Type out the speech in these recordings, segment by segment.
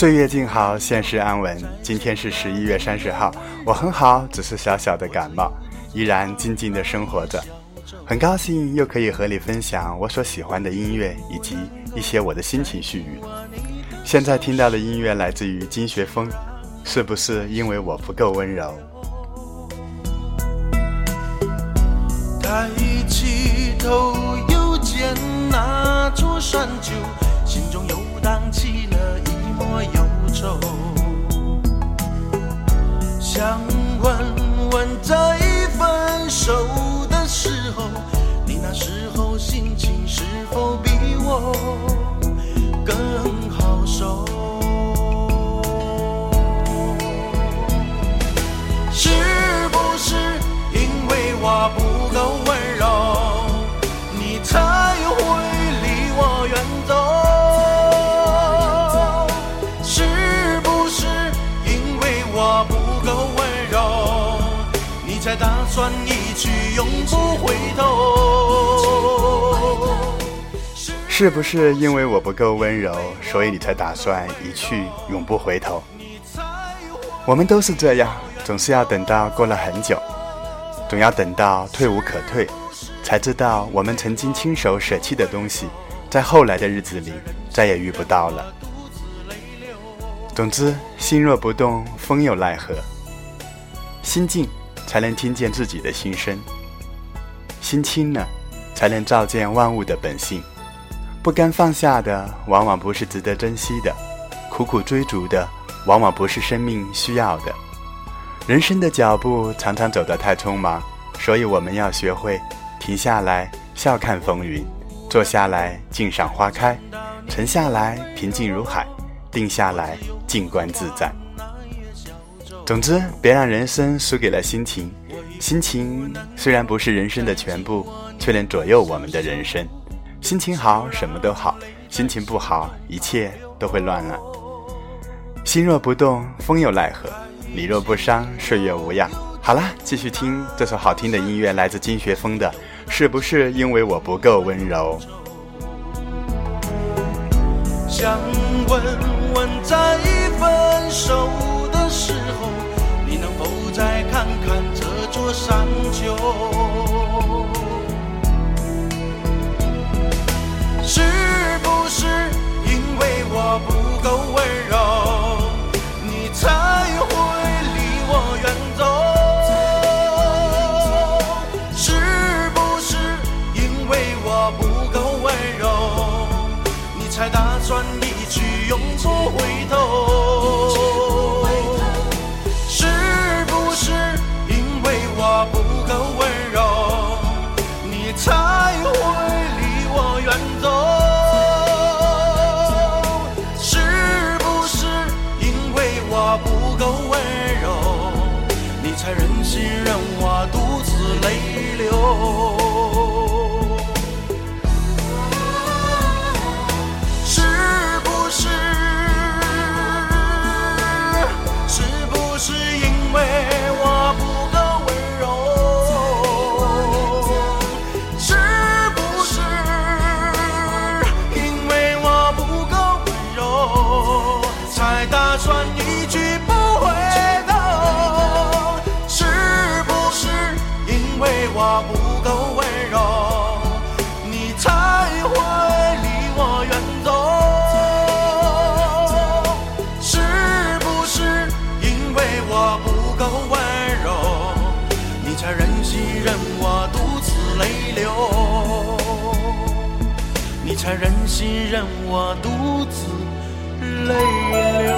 岁月静好，现实安稳。今天是十一月三十号，我很好，只是小小的感冒，依然静静的生活着。很高兴又可以和你分享我所喜欢的音乐，以及一些我的心情絮语。现在听到的音乐来自于金学峰，是不是因为我不够温柔？抬起头，又见那座山丘，心中又荡起了我忧愁。想问问，在永不回头？是不是因为我不够温柔，所以你才打算一去永不回头？我们都是这样，总是要等到过了很久，总要等到退无可退，才知道我们曾经亲手舍弃的东西，在后来的日子里再也遇不到了。总之，心若不动，风又奈何？心静，才能听见自己的心声；心清了，才能照见万物的本性。不甘放下的，往往不是值得珍惜的；苦苦追逐的，往往不是生命需要的。人生的脚步常常走得太匆忙，所以我们要学会停下来，笑看风云；坐下来，静赏花开；沉下来，平静如海；定下来，静观自在。总之，别让人生输给了心情。心情虽然不是人生的全部，却能左右我们的人生。心情好，什么都好；心情不好，一切都会乱了。心若不动，风又奈何？你若不伤，岁月无恙。好啦，继续听这首好听的音乐，来自金学峰的《是不是因为我不够温柔》？想问问，在分手山丘？是不是因为我不够温柔，你才会离我远走？是不是因为我不够温柔，你才打算一去永不回头？心任我独自泪流？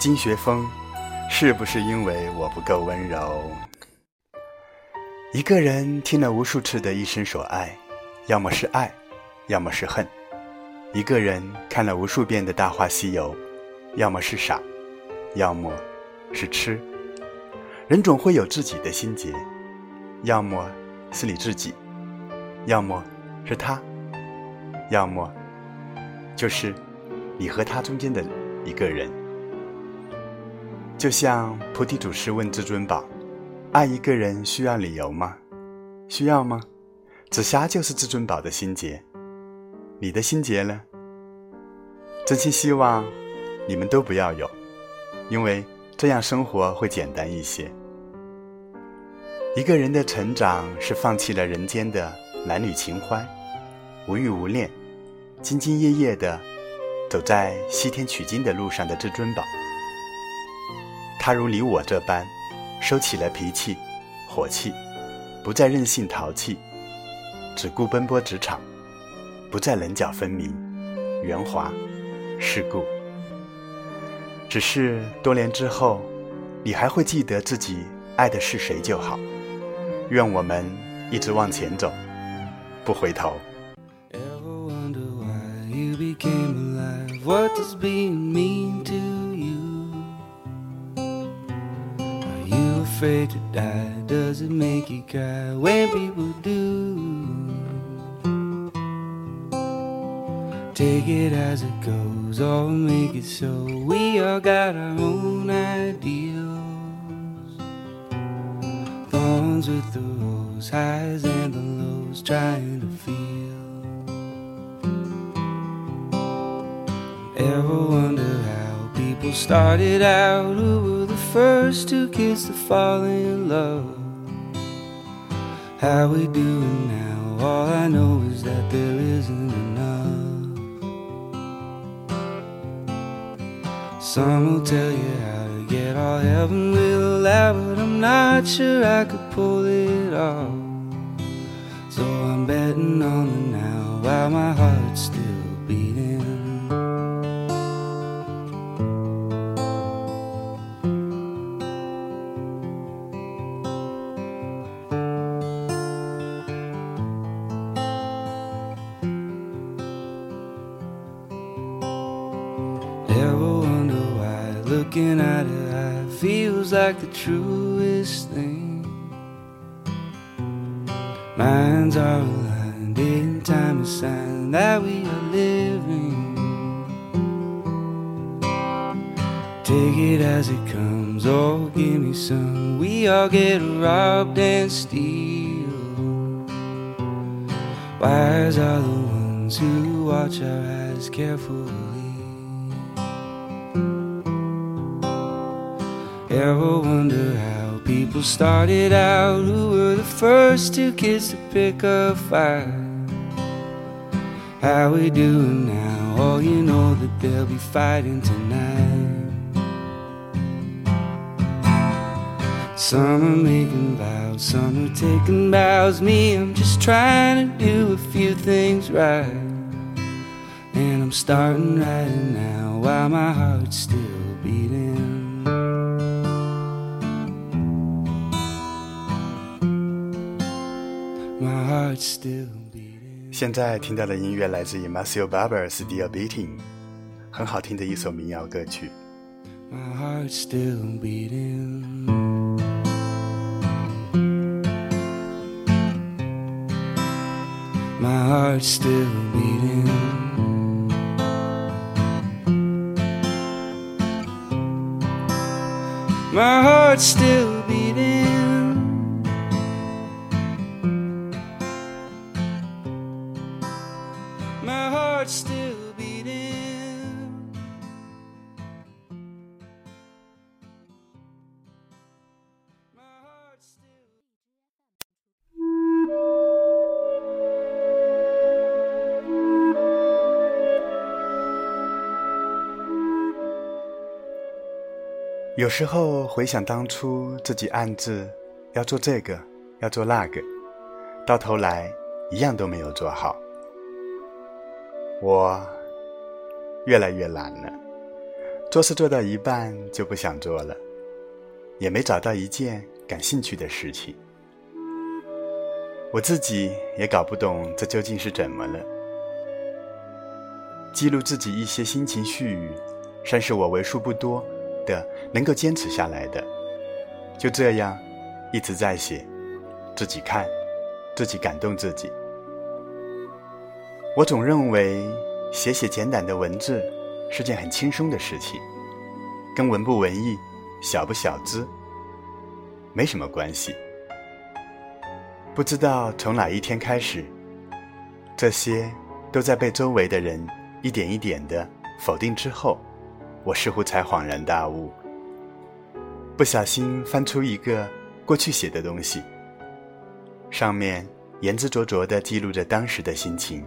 金学峰，是不是因为我不够温柔？一个人听了无数次的一生所爱，要么是爱，要么是恨；一个人看了无数遍的《大话西游》，要么是傻，要么是痴。人总会有自己的心结，要么是你自己，要么是他，要么就是你和他中间的一个人。就像菩提祖师问至尊宝：“爱一个人需要理由吗？需要吗？”紫霞就是至尊宝的心结，你的心结呢？真心希望你们都不要有，因为这样生活会简单一些。一个人的成长是放弃了人间的男女情怀，无欲无恋，兢兢业业的走在西天取经的路上的至尊宝。他如你我这般，收起了脾气、火气，不再任性淘气，只顾奔波职场，不再棱角分明、圆滑。世故，只是多年之后，你还会记得自己爱的是谁就好。愿我们一直往前走，不回头。Afraid to die, does it make you cry when people do? Take it as it goes, or make it so. We all got our own ideals. With the highs and the lows, trying to feel. Ever wonder how people started out? Who were the first two kids to fall in love? How we doing now? All I know is that there isn't enough. Some will tell you how get all heaven will allow, but I'm not sure I could pull it off. So I'm betting on the now while my heart's still feels like the truest thing. Minds are aligned in time a sign that we are living. Take it as it comes, oh, give me some. We all get robbed and steal. Wise are the ones who watch our eyes carefully. Ever wonder how people started out? Who were the first two kids to pick a fight? How we doing now? Oh, you know that they'll be fighting tonight. Some are making vows, some are taking bows. Me, I'm just trying to do a few things right. And I'm starting right now while my heart's still beating. 现在听到的音乐来自于 Matthew Barber Still Beating，很好听的一首民谣歌曲。My heart still beating. My heart still beating. My heart still 有时候回想当初自己暗自要做这个，要做那个，到头来一样都没有做好。我越来越懒了，做事做到一半就不想做了，也没找到一件感兴趣的事情。我自己也搞不懂这究竟是怎么了。记录自己一些心情絮语，算是我为数不多的能够坚持下来的。就这样，一直在写，自己看，自己感动自己。我总认为写写简短的文字是件很轻松的事情，跟文不文艺、小不小资没什么关系。不知道从哪一天开始，这些都在被周围的人一点一点的否定之后，我似乎才恍然大悟。不小心翻出一个过去写的东西，上面言之灼灼的记录着当时的心情，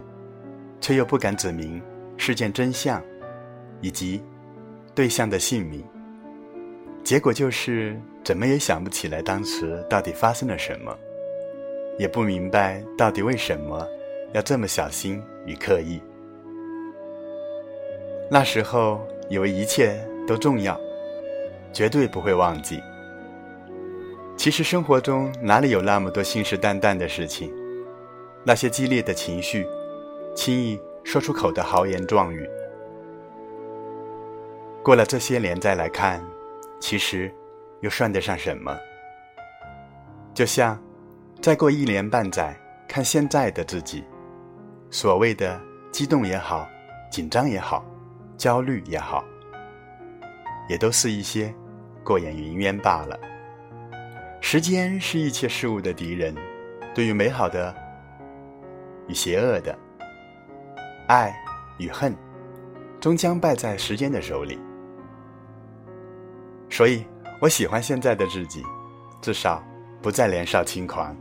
却又不敢指明事件真相，以及对象的姓名。结果就是怎么也想不起来当时到底发生了什么。也不明白到底为什么要这么小心与刻意。那时候以为一切都重要，绝对不会忘记。其实生活中哪里有那么多信誓旦旦的事情？那些激烈的情绪，轻易说出口的豪言壮语，过了这些年再来看，其实又算得上什么？就像……再过一年半载，看现在的自己，所谓的激动也好，紧张也好，焦虑也好，也都是一些过眼云烟罢了。时间是一切事物的敌人，对于美好的与邪恶的，爱与恨，终将败在时间的手里。所以我喜欢现在的自己，至少不再年少轻狂。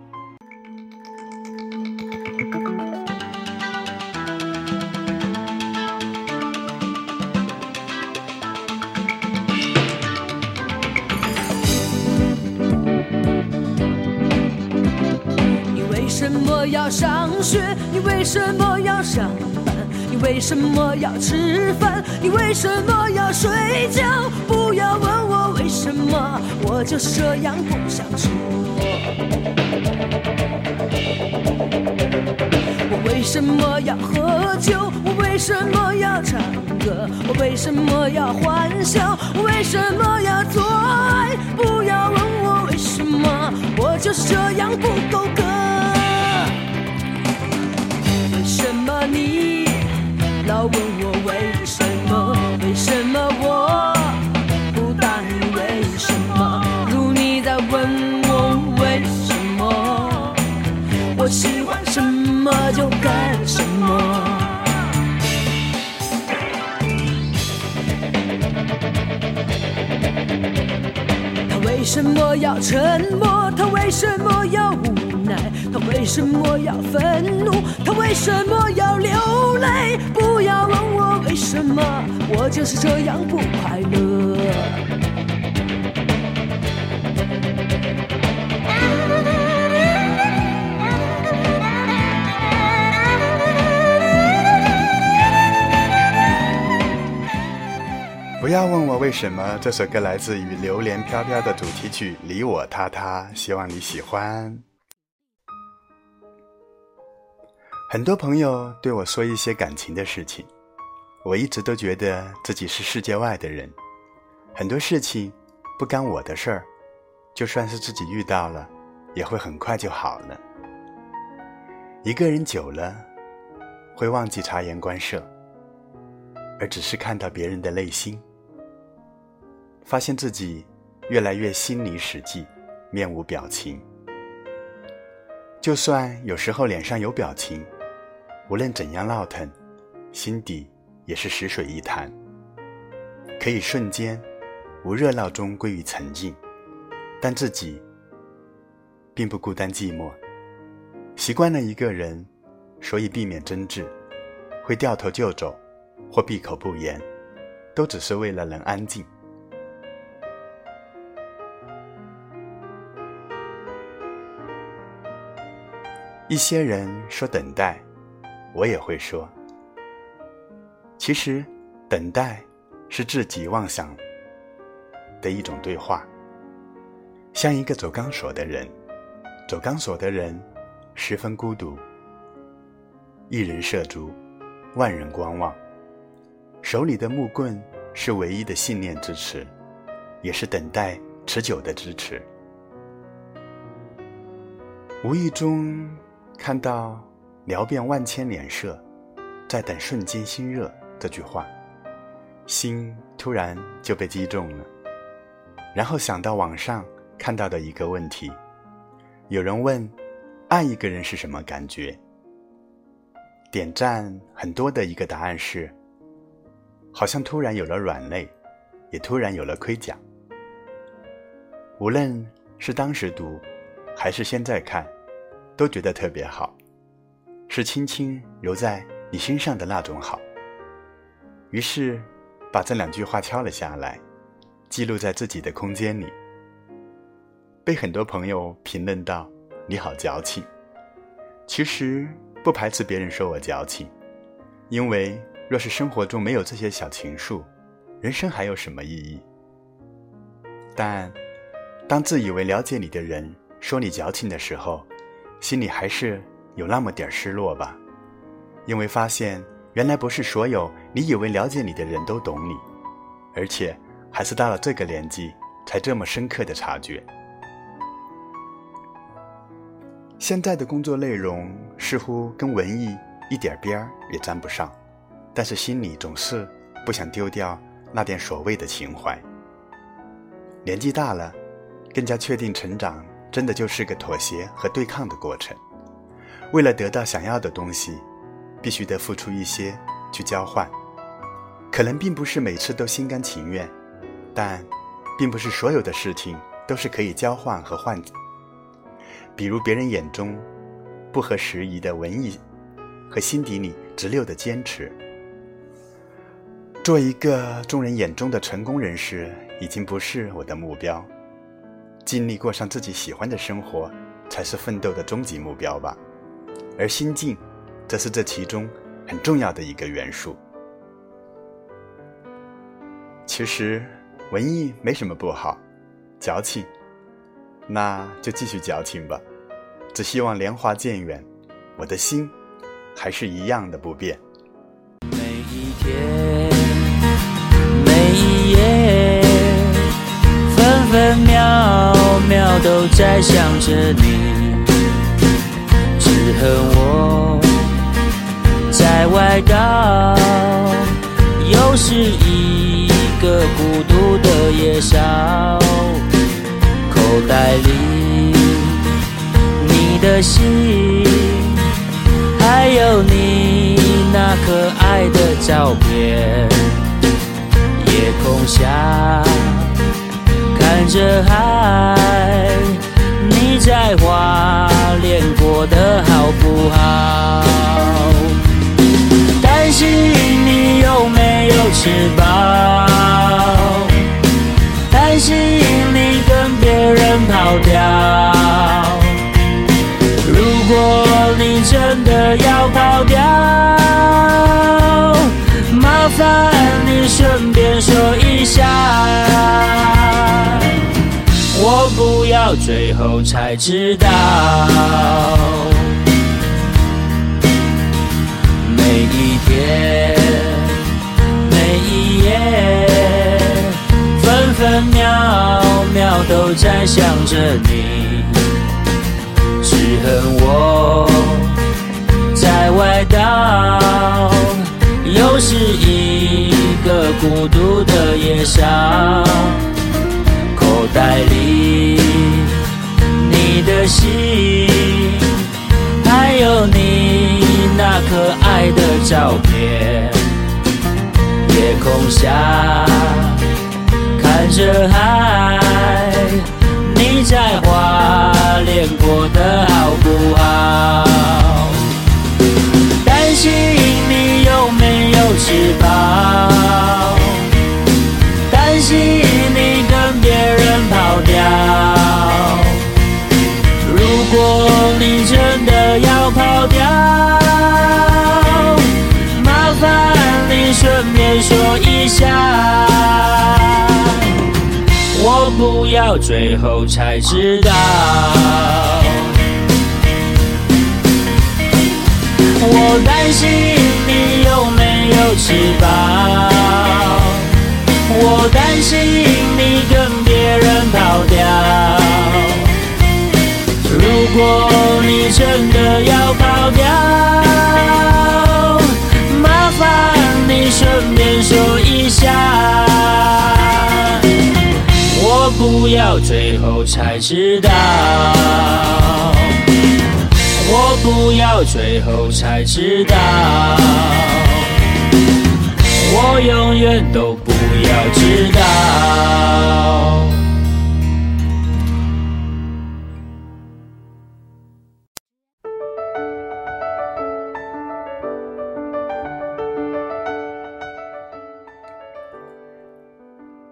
学，你为什么要上班？你为什么要吃饭？你为什么要睡觉？不要问我为什么，我就是这样不想说。我为什么要喝酒？我为什么要唱歌？我为什么要欢笑？我为什么要做爱？不要问我为什么，我就是这样不够格。么你老问我为什么？为什么我不答应？为什么？如你在问我为什么？我喜欢什么就干什么。他为什么要沉默？他为什么要无他为什么要愤怒？他为什么要流泪？不要问我为什么，我就是这样不快乐。不要问我为什么，这首歌来自于《榴莲飘飘》的主题曲《你我他他》，希望你喜欢。很多朋友对我说一些感情的事情，我一直都觉得自己是世界外的人，很多事情不干我的事儿，就算是自己遇到了，也会很快就好了。一个人久了，会忘记察言观色，而只是看到别人的内心，发现自己越来越心里实际，面无表情。就算有时候脸上有表情。无论怎样闹腾，心底也是死水一潭。可以瞬间无热闹中归于沉静，但自己并不孤单寂寞。习惯了一个人，所以避免争执，会掉头就走，或闭口不言，都只是为了能安静。一些人说等待。我也会说，其实，等待是自己妄想的一种对话。像一个走钢索的人，走钢索的人十分孤独，一人涉足，万人观望，手里的木棍是唯一的信念支持，也是等待持久的支持。无意中看到。聊遍万千脸色，在等瞬间心热这句话，心突然就被击中了。然后想到网上看到的一个问题，有人问：爱一个人是什么感觉？点赞很多的一个答案是，好像突然有了软肋，也突然有了盔甲。无论是当时读，还是现在看，都觉得特别好，是轻轻揉在你身上的那种好。于是，把这两句话敲了下来，记录在自己的空间里。被很多朋友评论到：“你好矫情。”其实不排斥别人说我矫情，因为若是生活中没有这些小情愫，人生还有什么意义？但，当自以为了解你的人说你矫情的时候，心里还是有那么点失落吧，因为发现原来不是所有你以为了解你的人都懂你，而且还是到了这个年纪才这么深刻的察觉。现在的工作内容似乎跟文艺一点边儿也沾不上，但是心里总是不想丢掉那点所谓的情怀。年纪大了，更加确定成长真的就是个妥协和对抗的过程。为了得到想要的东西，必须得付出一些去交换，可能并不是每次都心甘情愿，但并不是所有的事情都是可以交换和换。比如别人眼中不合时宜的文艺，和心底里直溜的坚持。做一个众人眼中的成功人士，已经不是我的目标。尽力过上自己喜欢的生活，才是奋斗的终极目标吧。而心境，则是这其中很重要的一个元素。其实，文艺没什么不好，矫情。那就继续矫情吧，只希望年华渐远，我的心还是一样的不变。每一天，每一夜，分分秒秒都在想着你，只恨我在外岛，又是一个孤独的夜宵。口袋里，你的心，还有你那可爱的照片。夜空下，看着海，你在花好不好？担心你有没有吃饱，担心你跟别人。跑掉！如果你真的要跑掉，麻烦你顺便说一下，我不要最后才知道。每一天，每一夜，分分秒。秒都在想着你，只恨我在外道，又是一个孤独的夜宵。口袋里你的心，还有你那可爱的照片，夜空下。看着海，你在花莲过得好不好？担心你有没有吃饱，担心掉。如果你真的要跑掉，麻烦你顺便说一下。我不要最后才知道，我担心你有没有吃饱，我担心掉。如果你真的要跑掉，麻烦你顺便说一下。我不要最后才知道，我不要最后才知道。我永远都不要知道。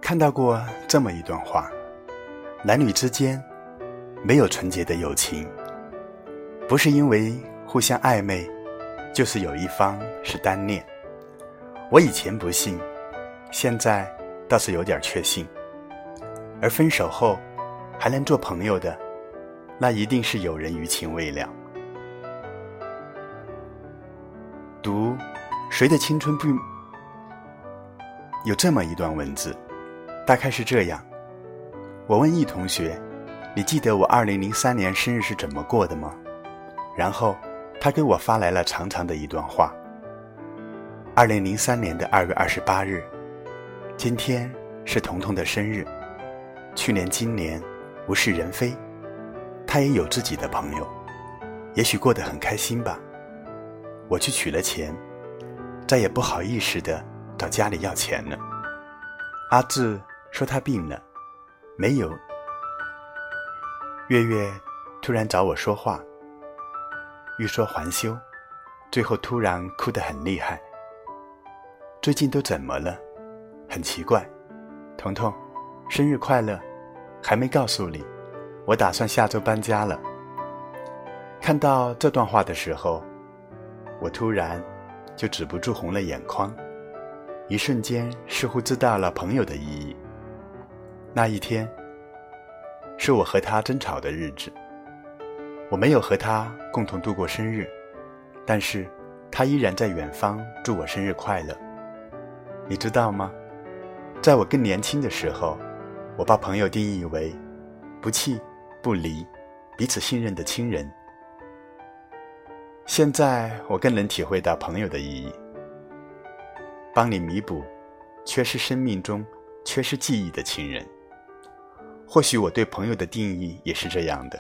看到过这么一段话：男女之间没有纯洁的友情，不是因为互相暧昧，就是有一方是单恋。我以前不信，现在倒是有点确信。而分手后还能做朋友的，那一定是有人余情未了。读《谁的青春不》有这么一段文字。大概是这样，我问易同学：“你记得我二零零三年生日是怎么过的吗？”然后他给我发来了长长的一段话。二零零三年的二月二十八日，今天是彤彤的生日。去年、今年物是人非，他也有自己的朋友，也许过得很开心吧。我去取了钱，再也不好意思的找家里要钱了。阿志。说他病了，没有。月月突然找我说话，欲说还休，最后突然哭得很厉害。最近都怎么了？很奇怪。彤彤，生日快乐！还没告诉你，我打算下周搬家了。看到这段话的时候，我突然就止不住红了眼眶，一瞬间似乎知道了朋友的意义。那一天，是我和他争吵的日子。我没有和他共同度过生日，但是他依然在远方祝我生日快乐。你知道吗？在我更年轻的时候，我把朋友定义为不弃不离、彼此信任的亲人。现在我更能体会到朋友的意义，帮你弥补缺失生命中缺失记忆的亲人。或许我对朋友的定义也是这样的，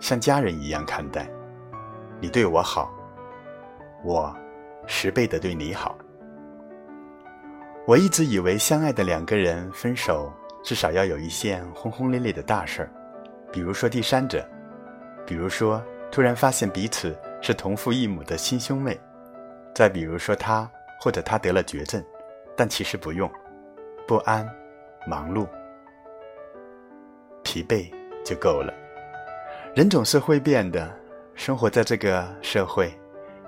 像家人一样看待。你对我好，我十倍的对你好。我一直以为相爱的两个人分手，至少要有一件轰轰烈烈的大事儿，比如说第三者，比如说突然发现彼此是同父异母的亲兄妹，再比如说他或者他得了绝症，但其实不用，不安，忙碌。疲惫就够了。人总是会变的，生活在这个社会，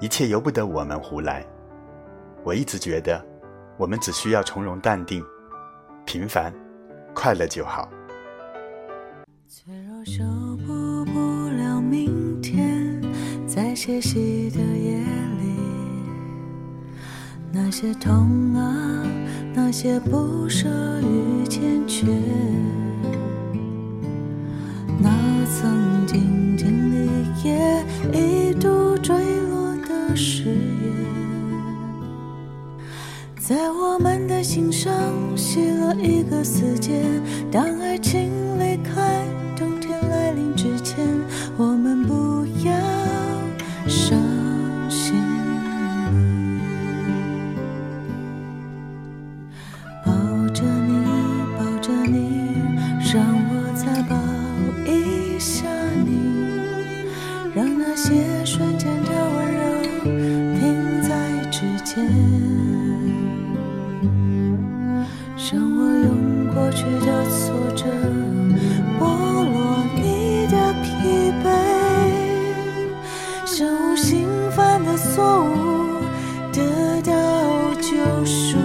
一切由不得我们胡来。我一直觉得，我们只需要从容淡定、平凡、快乐就好。脆弱修补不了明天，在歇息的夜里，那些痛啊，那些不舍与欠缺。在我们的心上写了一个死结。当爱情让我用过去的挫折剥落你的疲惫，身无心犯的错误得到救赎，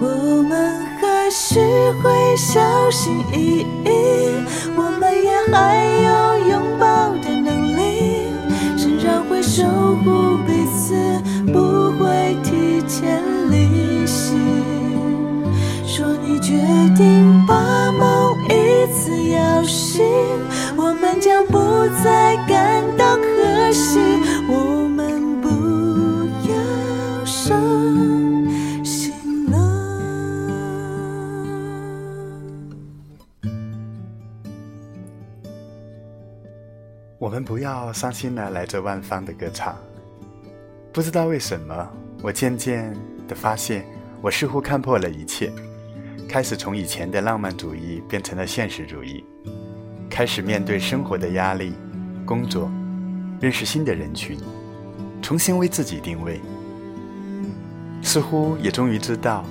我们还是会小心翼翼。我们也还将不再感到可惜。我们不要伤心了。我们不要伤心了来这万方的歌唱。不知道为什么，我渐渐的发现，我似乎看破了一切，开始从以前的浪漫主义变成了现实主义，开始面对生活的压力，工作，认识新的人群，重新为自己定位。似乎也终于知道，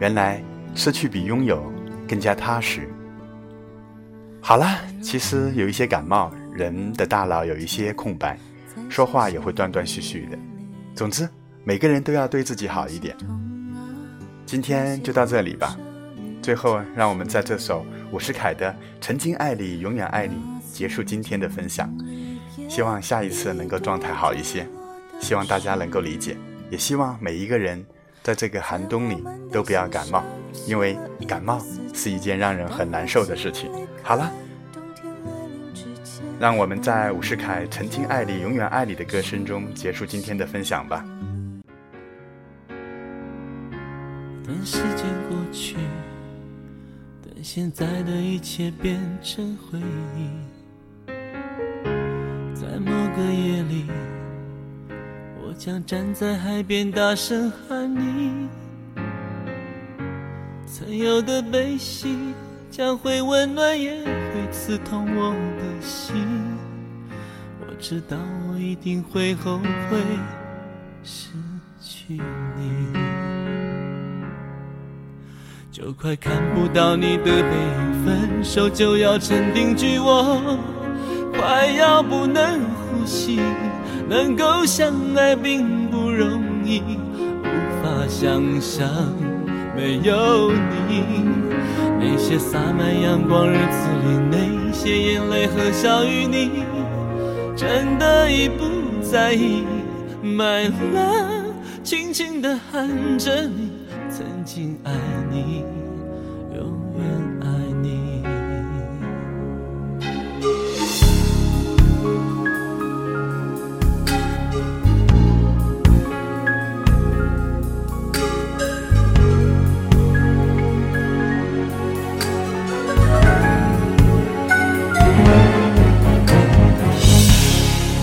原来失去比拥有更加踏实。好了，其实有一些感冒，人的大脑有一些空白，说话也会断断续续的。总之，每个人都要对自己好一点。今天就到这里吧。最后，让我们在这首伍世凯的《曾经爱你，永远爱你》结束今天的分享。希望下一次能够状态好一些，希望大家能够理解。也希望每一个人在这个寒冬里都不要感冒，因为感冒是一件让人很难受的事情。好了，让我们在伍世凯《曾经爱你，永远爱你》的歌声中结束今天的分享吧。等时间过去，现在的一切变成回忆，在某个夜里。我将站在海边大声喊你，曾有的悲喜将会温暖，也会刺痛我的心。我知道我一定会后悔失去你，就快看不到你的背影，分手就要成定局，我快要不能呼吸。能够相爱并不容易，无法想象没有你。那些洒满阳光日子里，那些眼泪和笑与，你真的已不在意。My love，轻轻地喊着你，曾经爱你，永远爱你。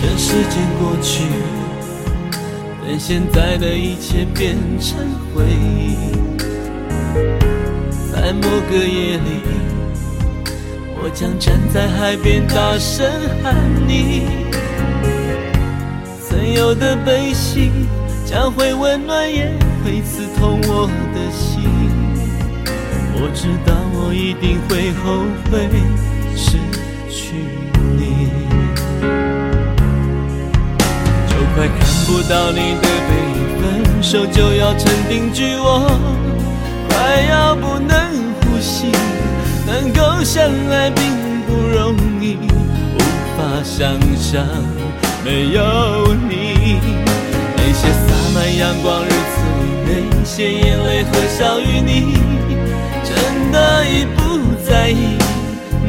任时间过去，现在的一切变成回忆。在某个夜里，我将站在海边大声喊你。曾有的悲喜将会温暖，也会刺痛我的心。我知道我一定会后悔失去你。就快看不到你的背影，分手就要成定局，我快要不能。相爱并不容易，无法想象没有你。那些洒满阳光日子里，那些眼泪和笑语，你真的已不在意。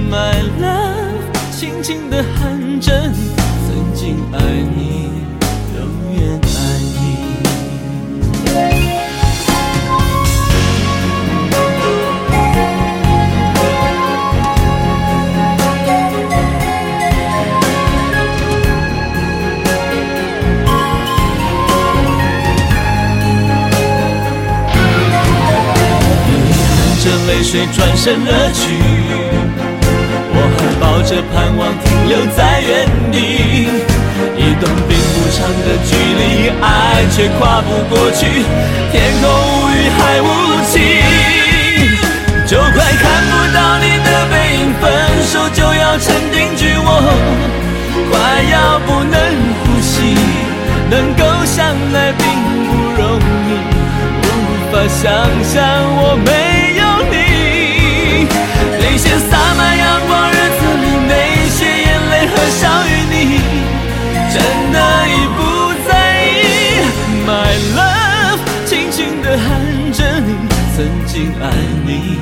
My love，轻轻地喊着你，曾经爱你。泪水转身而去，我还抱着盼望停留在原地。一段并不长的距离，爱却跨不过去。天空无语，还无情，就快看不到你的背影，分手就要成定局。我快要不能呼吸，能够相爱并不容易，无法想象我没。心爱你。